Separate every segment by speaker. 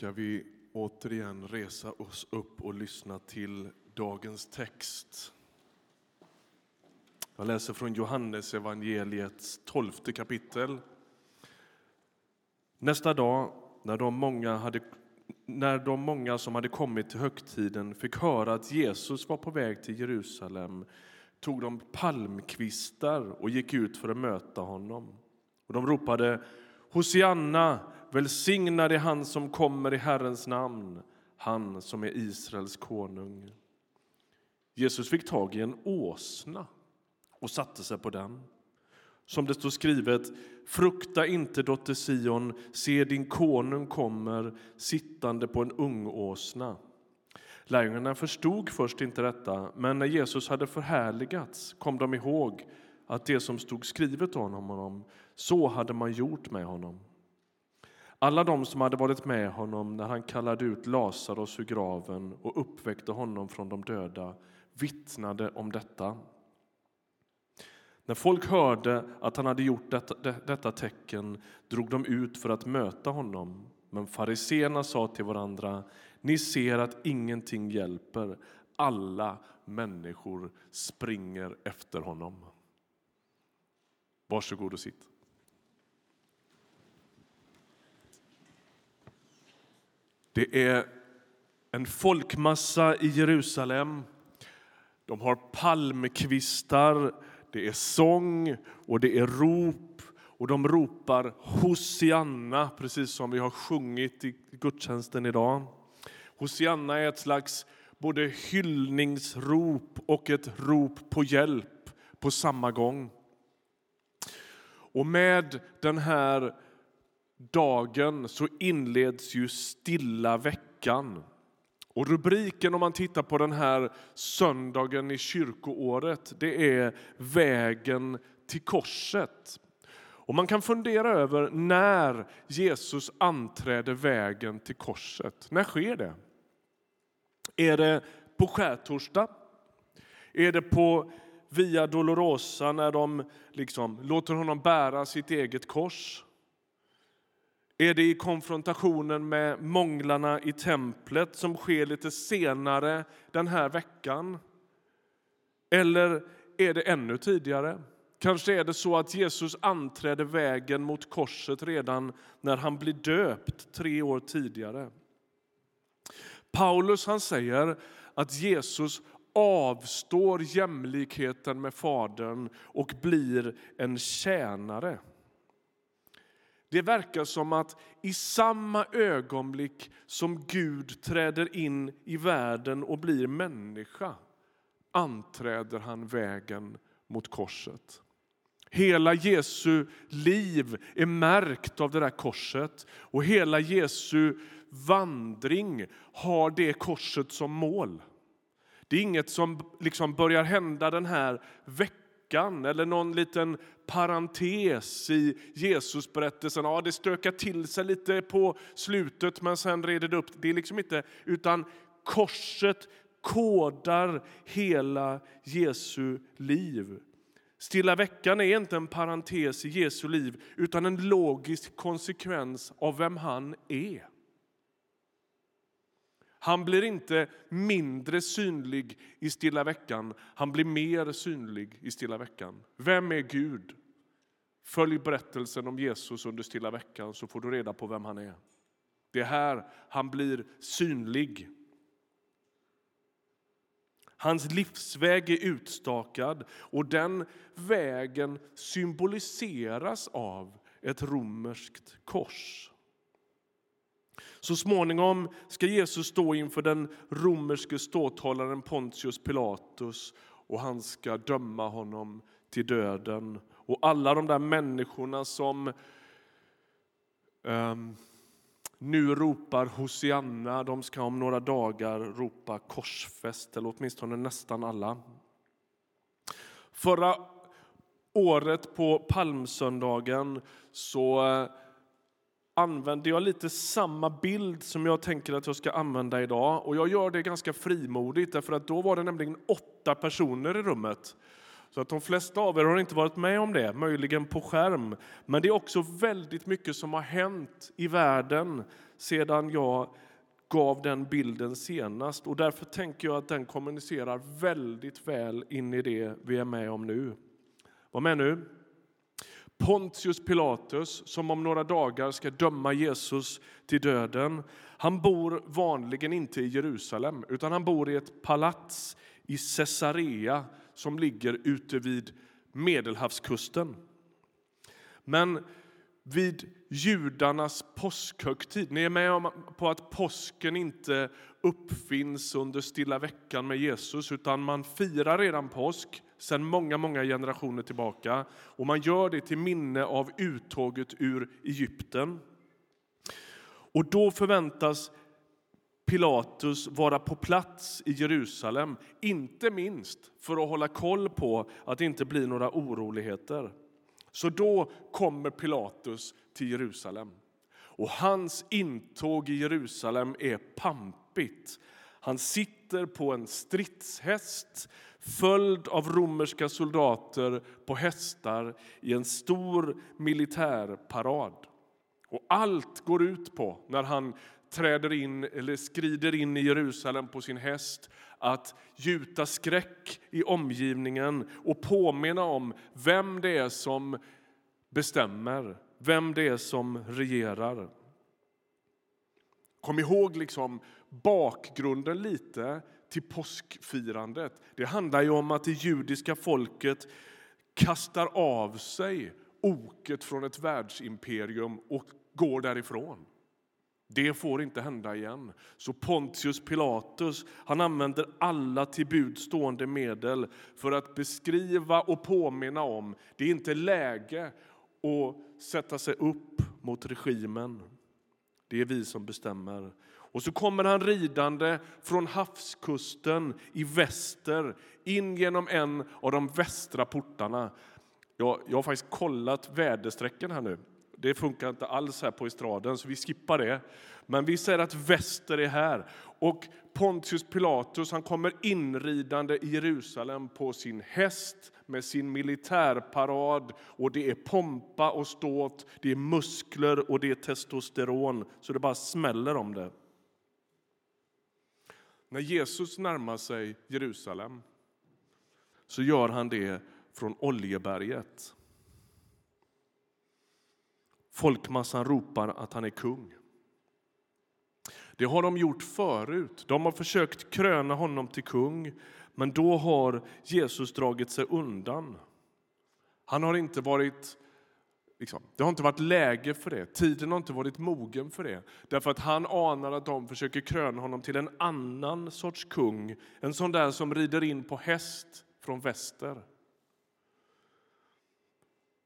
Speaker 1: ska vi återigen resa oss upp och lyssna till dagens text. Jag läser från Johannes evangeliets tolfte kapitel. Nästa dag, när de, många hade, när de många som hade kommit till högtiden fick höra att Jesus var på väg till Jerusalem tog de palmkvistar och gick ut för att möta honom. Och de ropade Hosianna, välsignad är han som kommer i Herrens namn, han som är Israels konung. Jesus fick tag i en åsna och satte sig på den. Som det står skrivet, frukta inte, dotter Sion, se din konung kommer sittande på en ungåsna. Lärjungarna förstod först inte detta, men när Jesus hade förhärligats kom de ihåg att det som stod skrivet om honom, så hade man gjort med honom. Alla de som hade varit med honom när han kallade ut Lazarus ur graven och uppväckte honom från de döda vittnade om detta. När folk hörde att han hade gjort detta, detta tecken drog de ut för att möta honom. Men fariseerna sa till varandra, ni ser att ingenting hjälper. Alla människor springer efter honom. Varsågod och sitt. Det är en folkmassa i Jerusalem. De har palmkvistar, det är sång och det är rop. Och de ropar Hosianna, precis som vi har sjungit i gudstjänsten idag. Hosianna är ett slags både hyllningsrop och ett rop på hjälp på samma gång. Och med den här dagen så inleds ju stilla veckan. Och rubriken om man tittar på den här söndagen i kyrkoåret, det är Vägen till korset. Och man kan fundera över när Jesus anträder vägen till korset. När sker det? Är det på skärtorsdag? Är det på Via Dolorosa när de liksom låter honom bära sitt eget kors? Är det i konfrontationen med månglarna i templet som sker lite senare den här veckan? Eller är det ännu tidigare? Kanske är det så att Jesus anträder vägen mot korset redan när han blir döpt tre år tidigare. Paulus han säger att Jesus avstår jämlikheten med Fadern och blir en tjänare. Det verkar som att i samma ögonblick som Gud träder in i världen och blir människa anträder han vägen mot korset. Hela Jesu liv är märkt av det där korset och hela Jesu vandring har det korset som mål. Det är inget som liksom börjar hända den här veckan eller någon liten parentes i Jesusberättelsen. Ja, det stökar till sig lite på slutet men sen reder det upp. Det är liksom inte, utan korset kodar hela Jesu liv. Stilla veckan är inte en parentes i Jesu liv utan en logisk konsekvens av vem han är. Han blir inte mindre synlig i stilla veckan, han blir mer synlig i stilla veckan. Vem är Gud? Följ berättelsen om Jesus under stilla veckan så får du reda på vem han är. Det är här han blir synlig. Hans livsväg är utstakad och den vägen symboliseras av ett romerskt kors. Så småningom ska Jesus stå inför den romerske ståthållaren Pontius Pilatus och han ska döma honom till döden. Och alla de där människorna som um, nu ropar Hosianna, de ska om några dagar ropa korsfäst, eller åtminstone nästan alla. Förra året på palmsöndagen så eh, använder jag lite samma bild som jag tänker att jag ska använda idag. Och jag gör det ganska frimodigt, därför att då var det nämligen åtta personer i rummet. Så att de flesta av er har inte varit med om det, möjligen på skärm. Men det är också väldigt mycket som har hänt i världen sedan jag gav den bilden senast och därför tänker jag att den kommunicerar väldigt väl in i det vi är med om nu. Var med nu. Pontius Pilatus, som om några dagar ska döma Jesus till döden, han bor vanligen inte i Jerusalem utan han bor i ett palats i Caesarea som ligger ute vid Medelhavskusten. Men vid judarnas påskhögtid. Ni är med på att påsken inte uppfinns under stilla veckan med Jesus utan man firar redan påsk sedan många, många generationer tillbaka. Och man gör det till minne av uttåget ur Egypten. Och då förväntas Pilatus vara på plats i Jerusalem, inte minst för att hålla koll på att det inte blir några oroligheter. Så då kommer Pilatus till Jerusalem. Och hans intåg i Jerusalem är pampigt. Han sitter på en stridshäst följd av romerska soldater på hästar i en stor militärparad. Och allt går ut på, när han träder in eller skrider in i Jerusalem på sin häst att gjuta skräck i omgivningen och påminna om vem det är som bestämmer, vem det är som regerar. Kom ihåg liksom bakgrunden lite till påskfirandet. Det handlar ju om att det judiska folket kastar av sig oket från ett världsimperium och går därifrån. Det får inte hända igen. Så Pontius Pilatus han använder alla till budstående medel för att beskriva och påminna om det är inte läge att sätta sig upp mot regimen. Det är vi som bestämmer. Och så kommer han ridande från havskusten i väster in genom en av de västra portarna. Jag, jag har faktiskt kollat väderstrecken här nu. Det funkar inte alls här på estraden, så vi skippar det. Men vi säger att väster är här. Och Pontius Pilatus han kommer inridande i Jerusalem på sin häst med sin militärparad. Och det är pompa och ståt, det är muskler och det är testosteron, så det bara smäller om det. När Jesus närmar sig Jerusalem så gör han det från Oljeberget. Folkmassan ropar att han är kung. Det har de gjort förut. De har försökt kröna honom till kung, men då har Jesus dragit sig undan. Han har inte varit Liksom. Det har inte varit läge för det. Tiden har inte varit mogen för det. Därför att han anar att de försöker kröna honom till en annan sorts kung. En sån där som rider in på häst från väster.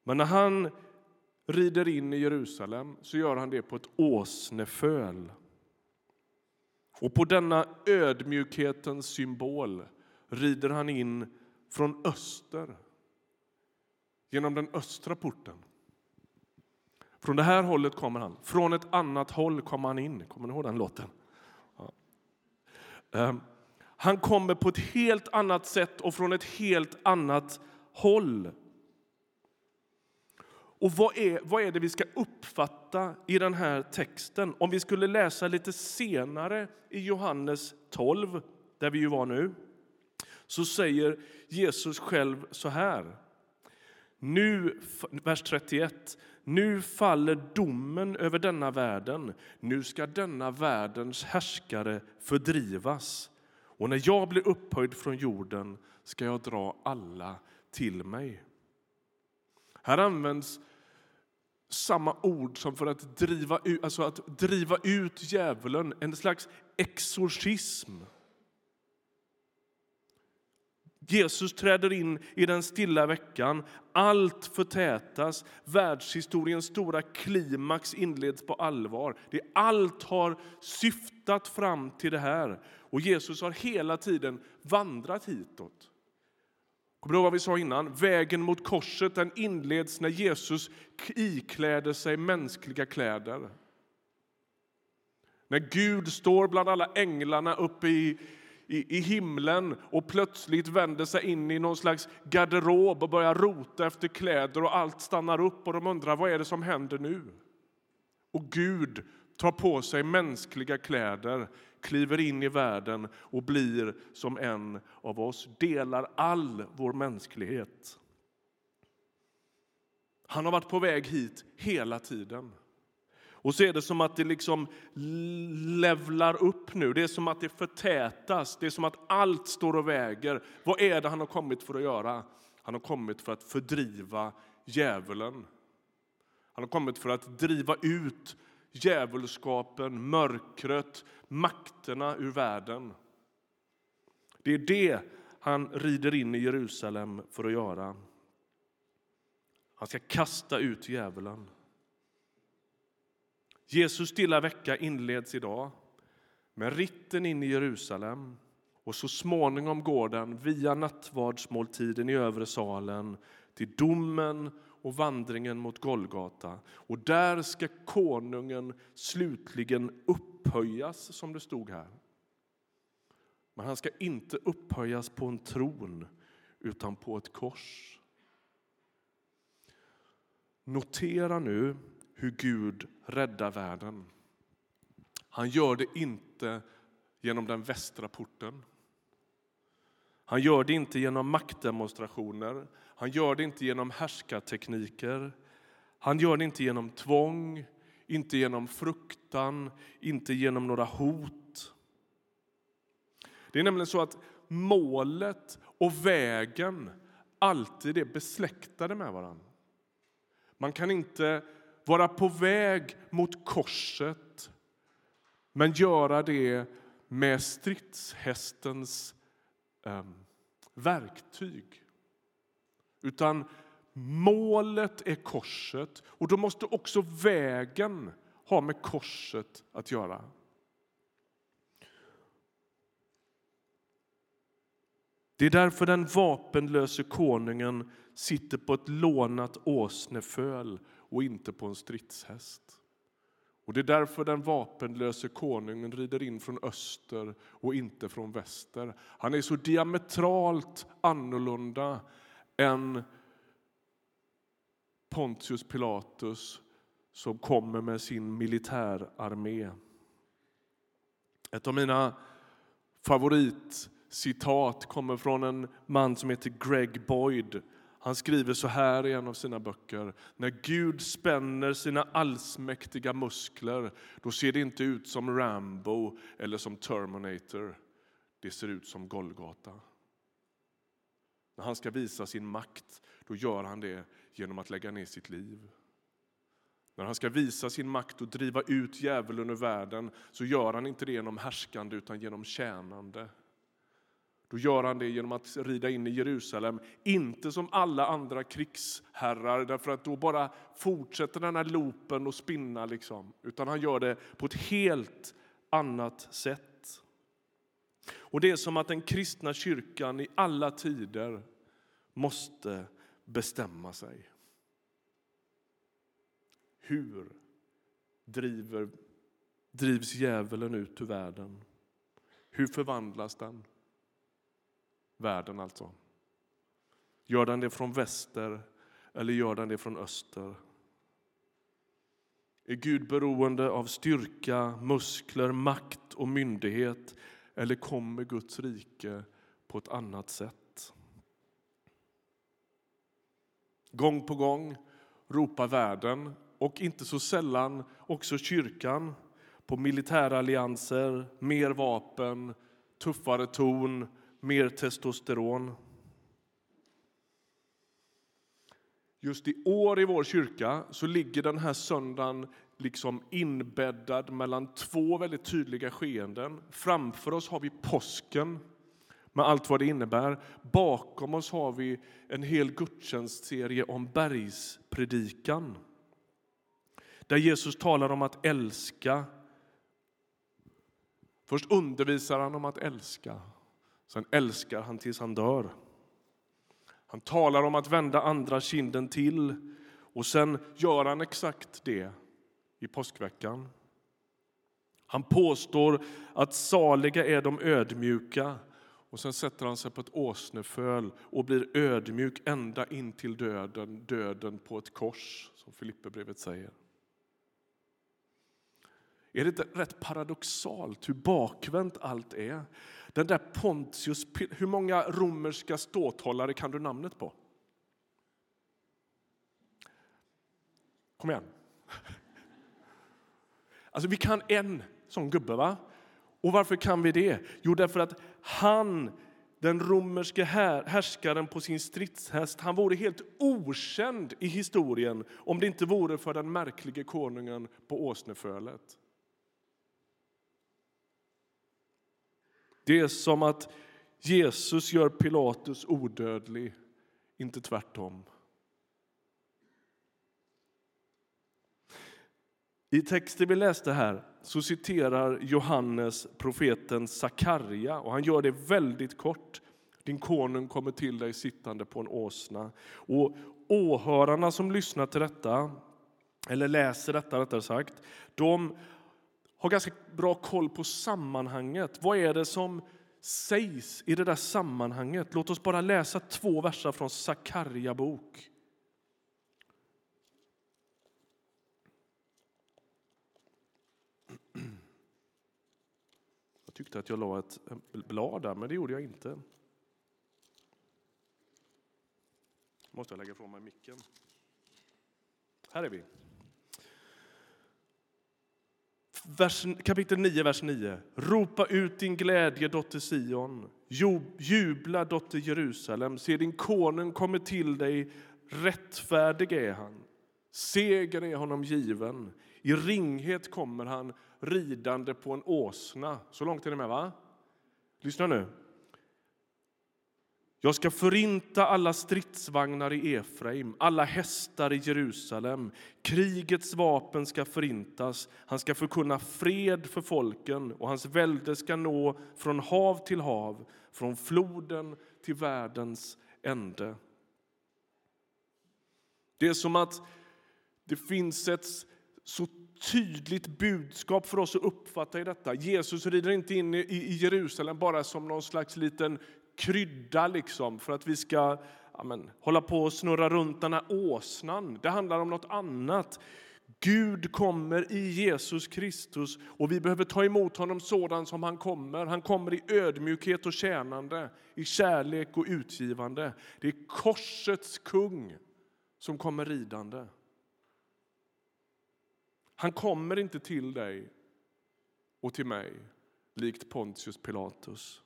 Speaker 1: Men när han rider in i Jerusalem så gör han det på ett åsneföl. Och på denna ödmjukhetens symbol rider han in från öster genom den östra porten. Från det här hållet kommer han. Från ett annat håll kommer han in. Kommer ni ihåg den låten? Ja. Ehm, han kommer på ett helt annat sätt och från ett helt annat håll. Och vad är, vad är det vi ska uppfatta i den här texten? Om vi skulle läsa lite senare i Johannes 12, där vi ju var nu, så säger Jesus själv så här. Nu, vers 31. Nu faller domen över denna världen. Nu ska denna världens härskare fördrivas. Och när jag blir upphöjd från jorden ska jag dra alla till mig. Här används samma ord som för att driva ut, alltså att driva ut djävulen, en slags exorcism. Jesus träder in i den stilla veckan. Allt förtätas. Världshistoriens stora klimax inleds på allvar. Det allt har syftat fram till det här. Och Jesus har hela tiden vandrat hitåt. Kommer du ihåg vad vi sa innan? Vägen mot korset den inleds när Jesus ikläder sig mänskliga kläder. När Gud står bland alla änglarna uppe i i, i himlen och plötsligt vänder sig in i någon slags garderob och börjar rota efter kläder och allt stannar upp och de undrar vad är det som händer nu? Och Gud tar på sig mänskliga kläder, kliver in i världen och blir som en av oss, delar all vår mänsklighet. Han har varit på väg hit hela tiden. Och så är det som att det liksom levlar upp nu. Det är som att det förtätas. Det är som att allt står och väger. Vad är det han har kommit för att göra? Han har kommit för att fördriva djävulen. Han har kommit för att driva ut djävulskapen, mörkret, makterna ur världen. Det är det han rider in i Jerusalem för att göra. Han ska kasta ut djävulen. Jesus stilla vecka inleds idag med ritten in i Jerusalem och så småningom går den via nattvardsmåltiden i övre salen till domen och vandringen mot Golgata. Och där ska konungen slutligen upphöjas, som det stod här. Men han ska inte upphöjas på en tron, utan på ett kors. Notera nu hur Gud räddar världen. Han gör det inte genom den västra porten. Han gör det inte genom maktdemonstrationer, han gör det inte genom härskartekniker. Han gör det inte genom tvång, inte genom fruktan, inte genom några hot. Det är nämligen så att målet och vägen alltid är besläktade med varandra. Man kan inte vara på väg mot korset men göra det med stridshästens eh, verktyg. Utan målet är korset och då måste också vägen ha med korset att göra. Det är därför den vapenlöse konungen sitter på ett lånat åsneföl och inte på en stridshäst. Och Det är därför den vapenlöse konungen rider in från öster och inte från väster. Han är så diametralt annorlunda än Pontius Pilatus som kommer med sin militärarmé. Ett av mina favoritcitat kommer från en man som heter Greg Boyd han skriver så här i en av sina böcker. När Gud spänner sina allsmäktiga muskler då ser det inte ut som Rambo eller som Terminator. Det ser ut som Golgata. När han ska visa sin makt då gör han det genom att lägga ner sitt liv. När han ska visa sin makt och driva ut djävulen ur världen så gör han inte det genom härskande utan genom tjänande. Då gör han det genom att rida in i Jerusalem, inte som alla andra krigsherrar därför att då bara fortsätter den här loopen att spinna. Liksom. Utan han gör det på ett helt annat sätt. Och Det är som att den kristna kyrkan i alla tider måste bestämma sig. Hur driver, drivs djävulen ut ur världen? Hur förvandlas den? Världen alltså. Gör den det från väster eller gör den det från öster? Är Gud beroende av styrka, muskler, makt och myndighet eller kommer Guds rike på ett annat sätt? Gång på gång ropar världen, och inte så sällan också kyrkan på militärallianser, mer vapen, tuffare ton mer testosteron. Just i år i vår kyrka så ligger den här söndagen liksom inbäddad mellan två väldigt tydliga skeenden. Framför oss har vi påsken med allt vad det innebär. Bakom oss har vi en hel gudstjänstserie om bergspredikan där Jesus talar om att älska. Först undervisar han om att älska Sen älskar han tills han dör. Han talar om att vända andra kinden till och sen gör han exakt det i påskveckan. Han påstår att saliga är de ödmjuka och sen sätter han sig på ett åsneföl och blir ödmjuk ända in till döden, döden på ett kors, som Filipperbrevet säger. Är det inte rätt paradoxalt hur bakvänt allt är? Den där Pontius, hur många romerska ståthållare kan du namnet på? Kom igen. Alltså, vi kan en sån gubbe. va? Och varför kan vi det? Jo, därför att han, den romerske härskaren på sin stridshäst, han vore helt okänd i historien om det inte vore för den märklige konungen på åsnefölet. Det är som att Jesus gör Pilatus odödlig, inte tvärtom. I texten vi läste här så citerar Johannes profeten Sakarja och han gör det väldigt kort. Din konung kommer till dig sittande på en åsna. Och åhörarna som lyssnar till detta, eller läser detta rättare sagt, de har ganska bra koll på sammanhanget. Vad är det som sägs i det där sammanhanget? Låt oss bara läsa två verser från Sakarja bok. Jag tyckte att jag la ett blad där, men det gjorde jag inte. måste jag lägga ifrån mig micken. Här är vi vers, kapitel 9, vers 9. Ropa ut din glädje, dotter Sion. Jubla, dotter Jerusalem. Se, din konung kommer till dig. Rättfärdig är han. Seger är honom given. I ringhet kommer han ridande på en åsna. Så långt är ni med, va? Lyssna nu. Jag ska förinta alla stridsvagnar i Efraim, alla hästar i Jerusalem. Krigets vapen ska förintas. Han ska förkunna fred för folken och hans välde ska nå från hav till hav, från floden till världens ände. Det är som att det finns ett så tydligt budskap för oss att uppfatta i detta. Jesus rider inte in i Jerusalem bara som någon slags liten krydda liksom för att vi ska ja, men, hålla på och snurra runt den här åsnan. Det handlar om något annat. Gud kommer i Jesus Kristus och vi behöver ta emot honom sådan som han kommer. Han kommer i ödmjukhet och tjänande, i kärlek och utgivande. Det är korsets kung som kommer ridande. Han kommer inte till dig och till mig likt Pontius Pilatus.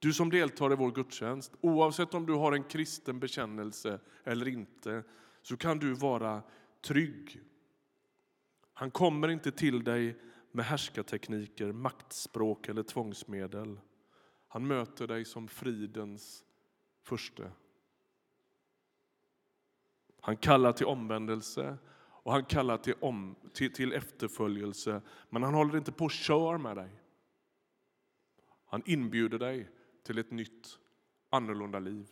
Speaker 1: Du som deltar i vår gudstjänst, oavsett om du har en kristen bekännelse eller inte, så kan du vara trygg. Han kommer inte till dig med härskartekniker, maktspråk eller tvångsmedel. Han möter dig som fridens förste. Han kallar till omvändelse och han kallar till, om, till, till efterföljelse, men han håller inte på och kör med dig. Han inbjuder dig till ett nytt, annorlunda liv.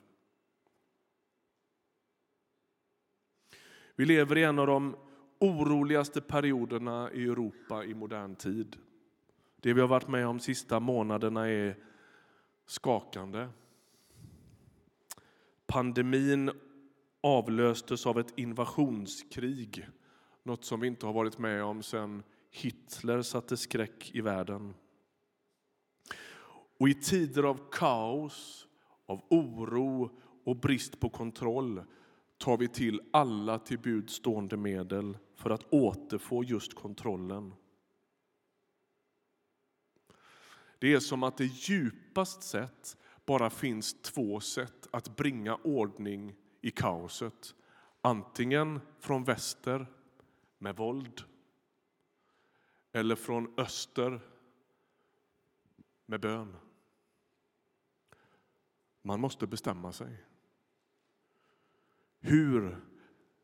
Speaker 1: Vi lever i en av de oroligaste perioderna i Europa i modern tid. Det vi har varit med om de sista månaderna är skakande. Pandemin avlöstes av ett invasionskrig, något som vi inte har varit med om sedan Hitler satte skräck i världen. Och i tider av kaos, av oro och brist på kontroll tar vi till alla till bud stående medel för att återfå just kontrollen. Det är som att det djupast sett bara finns två sätt att bringa ordning i kaoset. Antingen från väster med våld eller från öster med bön. Man måste bestämma sig. Hur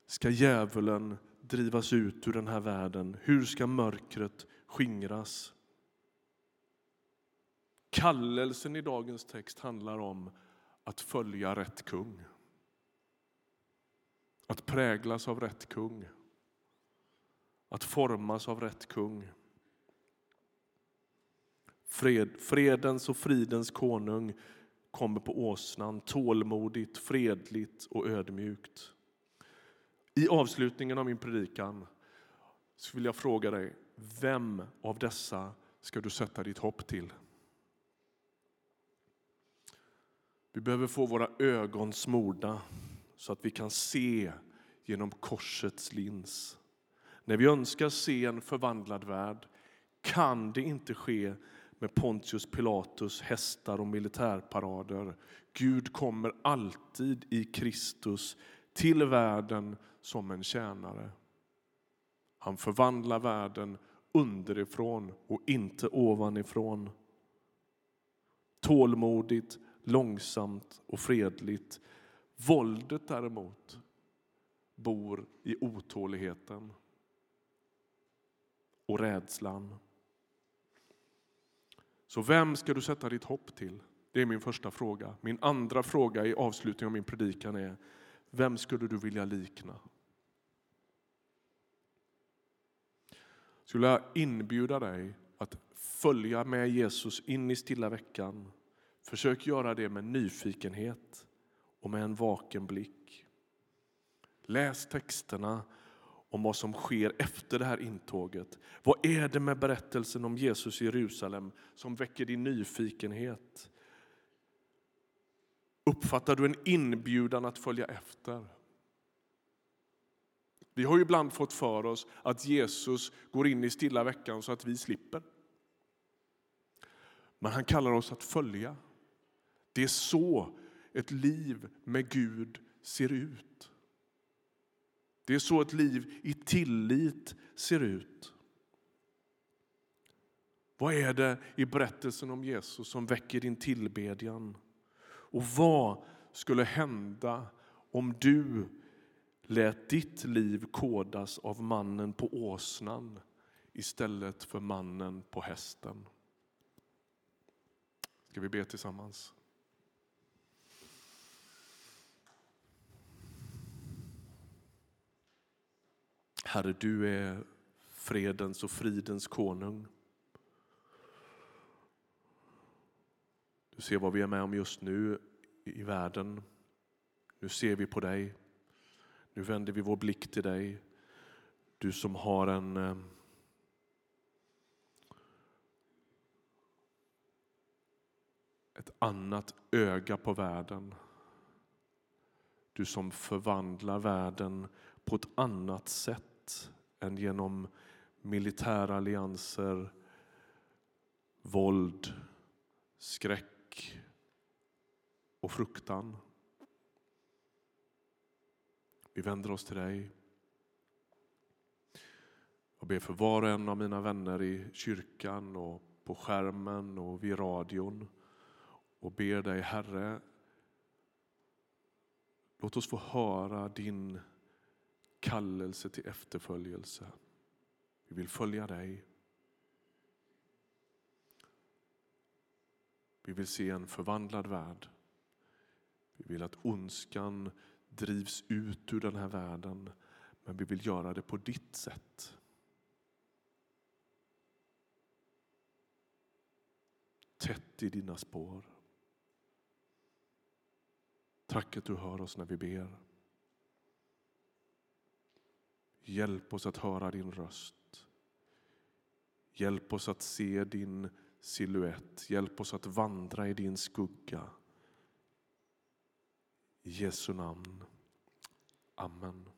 Speaker 1: ska djävulen drivas ut ur den här världen? Hur ska mörkret skingras? Kallelsen i dagens text handlar om att följa rätt kung. Att präglas av rätt kung. Att formas av rätt kung. Fred, fredens och fridens konung kommer på åsnan tålmodigt, fredligt och ödmjukt. I avslutningen av min predikan så vill jag fråga dig, vem av dessa ska du sätta ditt hopp till? Vi behöver få våra ögon smorda så att vi kan se genom korsets lins. När vi önskar se en förvandlad värld kan det inte ske med Pontius Pilatus hästar och militärparader. Gud kommer alltid i Kristus till världen som en tjänare. Han förvandlar världen underifrån och inte ovanifrån. Tålmodigt, långsamt och fredligt. Våldet däremot bor i otåligheten och rädslan. Så vem ska du sätta ditt hopp till? Det är min första fråga. Min andra fråga i avslutningen av min predikan är vem skulle du vilja likna? Skulle jag inbjuda dig att följa med Jesus in i stilla veckan. Försök göra det med nyfikenhet och med en vaken blick. Läs texterna om vad som sker efter det här intåget. Vad är det med berättelsen om Jesus i Jerusalem som väcker din nyfikenhet? Uppfattar du en inbjudan att följa efter? Vi har ju ibland fått för oss att Jesus går in i stilla veckan så att vi slipper. Men han kallar oss att följa. Det är så ett liv med Gud ser ut. Det är så ett liv i tillit ser ut. Vad är det i berättelsen om Jesus som väcker din tillbedjan? Och vad skulle hända om du lät ditt liv kodas av mannen på åsnan istället för mannen på hästen? Ska vi be tillsammans? Herre, du är fredens och fridens konung. Du ser vad vi är med om just nu i världen. Nu ser vi på dig. Nu vänder vi vår blick till dig. Du som har en eh, ett annat öga på världen. Du som förvandlar världen på ett annat sätt sätt än genom militära allianser, våld, skräck och fruktan. Vi vänder oss till dig. Jag ber för var och en av mina vänner i kyrkan och på skärmen och vid radion och ber dig, Herre, låt oss få höra din kallelse till efterföljelse. Vi vill följa dig. Vi vill se en förvandlad värld. Vi vill att ondskan drivs ut ur den här världen, men vi vill göra det på ditt sätt. Tätt i dina spår. Tack att du hör oss när vi ber. Hjälp oss att höra din röst. Hjälp oss att se din siluett. Hjälp oss att vandra i din skugga. I Jesu namn. Amen.